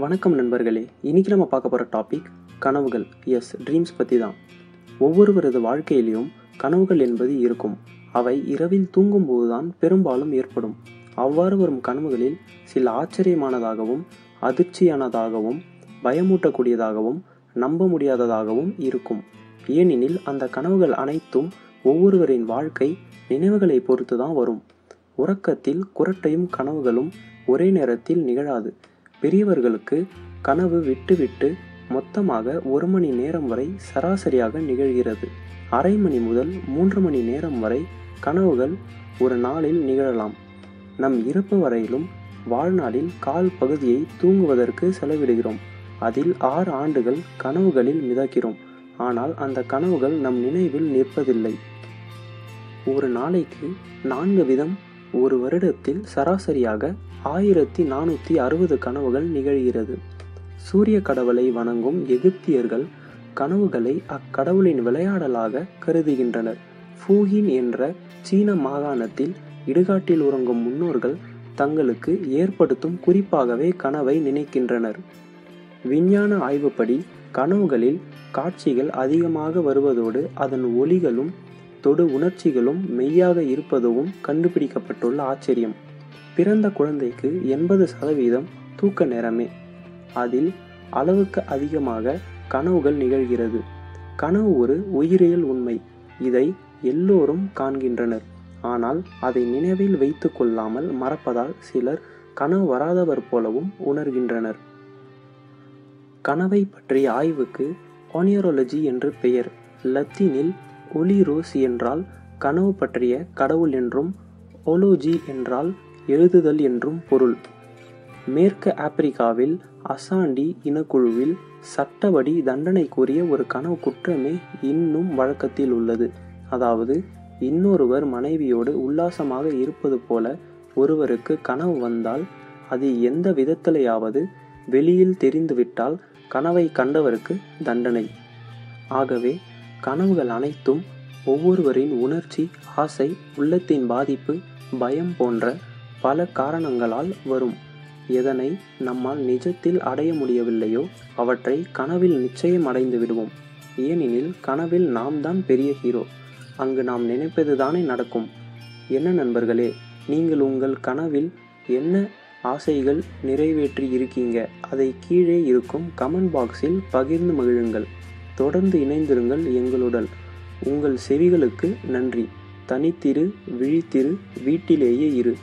வணக்கம் நண்பர்களே இன்னைக்கு நம்ம பார்க்க போகிற டாபிக் கனவுகள். எஸ் ட்ரீம்ஸ் பற்றி தான். ஒவ்வொருவரது வாழ்க்கையிலையும் கனவுகள் என்பது இருக்கும். அவை இரவில் தூங்கும்போது தான் பெரும்பாலும் ஏற்படும். அவ்வாறு வரும் கனவுகளில் சில ஆச்சரியமானதாகவும் அதிர்ச்சியானதாகவும் பயமூட்டக்கூடியதாகவும் நம்ப முடியாததாகவும் இருக்கும். ஏனெனில் அந்த கனவுகள் அனைத்தும் ஒவ்வொருவரின் வாழ்க்கை நினைவுகளை பொறுத்து தான் வரும். உறக்கத்தில் குரட்டையும் கனவுகளும் ஒரே நேரத்தில் நிகழாது. பெரியவர்களுக்கு கனவு விட்டுவிட்டு மொத்தமாக ஒரு மணி நேரம் வரை சராசரியாக நிகழ்கிறது. அரை மணி முதல் மூன்று மணி நேரம் வரை கனவுகள் ஒரு நாளில் நிகழலாம். நம் இறப்பு வரையிலும் வாழ்நாளில் கால் பகுதியை தூங்குவதற்கு செலவிடுகிறோம். அதில் ஆறு ஆண்டுகள் கனவுகளில் மிதக்கிறோம். ஆனால் அந்த கனவுகள் நம் நினைவில் நிற்பதில்லை. ஒரு நாளைக்கு நான்கு விதம் ஒரு வருடத்தில் சராசரியாக ஆயிரத்தி நானூற்றி அறுபது கனவுகள் நிகழ்கிறது. சூரிய கடவுளை வணங்கும் எகிப்தியர்கள் கனவுகளை அக்கடவுளின் விளையாடலாக கருதுகின்றனர். ஃபூஹின் என்ற சீன மாகாணத்தில் இடுகாட்டில் உறங்கும் முன்னோர்கள் தங்களுக்கு ஏற்படுத்தும் குறிப்பாகவே கனவை நினைக்கின்றனர். விஞ்ஞான ஆய்வுப்படி கனவுகளில் காட்சிகள் அதிகமாக வருவதோடு அதன் ஒலிகளும் தொடு உணர்ச்சிகளும் மெய்யாக இருப்பதும் கண்டுபிடிக்கப்பட்டுள்ள ஆச்சரியம். பிறந்த குழந்தைக்கு எண்பது சதவீதம் தூக்க நேரமே. அதில் அளவுக்கு அதிகமாக கனவுகள் நிகழ்கிறது. கனவு ஒரு உயிரியல் உண்மை. இதை எல்லோரும் காண்கின்றனர். ஆனால் அதை நினைவில் வைத்து கொள்ளாமல் மறப்பதால் சிலர் கனவு வராதவர் போலவும் உணர்கின்றனர். கனவை பற்றிய ஆய்வுக்கு ஆனியரோலஜி என்று பெயர். லத்தீனில் ஒலி ரோஸ் என்றால் கனவு பற்றிய கடவுள் என்றும் ஒலோஜி என்றால் எழுதுதல் என்றும் பொருள். மேற்கு ஆப்பிரிக்காவில் அசாண்டி இனக்குழுவில் சட்டப்படி தண்டனை கூறிய ஒரு கனவு குற்றமே இன்னும் வழக்கத்தில் உள்ளது. அதாவது இன்னொருவர் மனைவியோடு உல்லாசமாக இருப்பது போல ஒருவருக்கு கனவு வந்தால் அது எந்த விதத்திலேயாவது வெளியில் தெரிந்துவிட்டால் கனவை கண்டவருக்கு தண்டனை. ஆகவே கனவுகள் அனைத்தும் ஒவ்வொருவரின் உணர்ச்சி ஆசை உள்ளத்தின் பாதிப்பு பயம் போன்ற பல காரணங்களால் வரும். எதனை நம்மால் நிஜத்தில் அடைய முடியவில்லையோ அவற்றை கனவில் நிச்சயம் அடைந்து விடுவோம். ஏனெனில் கனவில் நாம் தான் பெரிய ஹீரோ அங்கு நாம் நினைப்பது தானே நடக்கும். என்ன நண்பர்களே நீங்கள் உங்கள் கனவில் என்ன ஆசைகள் நிறைவேற்றி இருக்கீங்க? அதை கீழே இருக்கும் கமெண்ட் பாக்ஸில் பகிர்ந்து மகிழுங்கள். தொடர்ந்து இணைந்திருங்கள் எங்களுடன். உங்கள் செவிகளுக்கு நன்றி. தனித்திரு விழித்திரு வீட்டிலேயே இரு.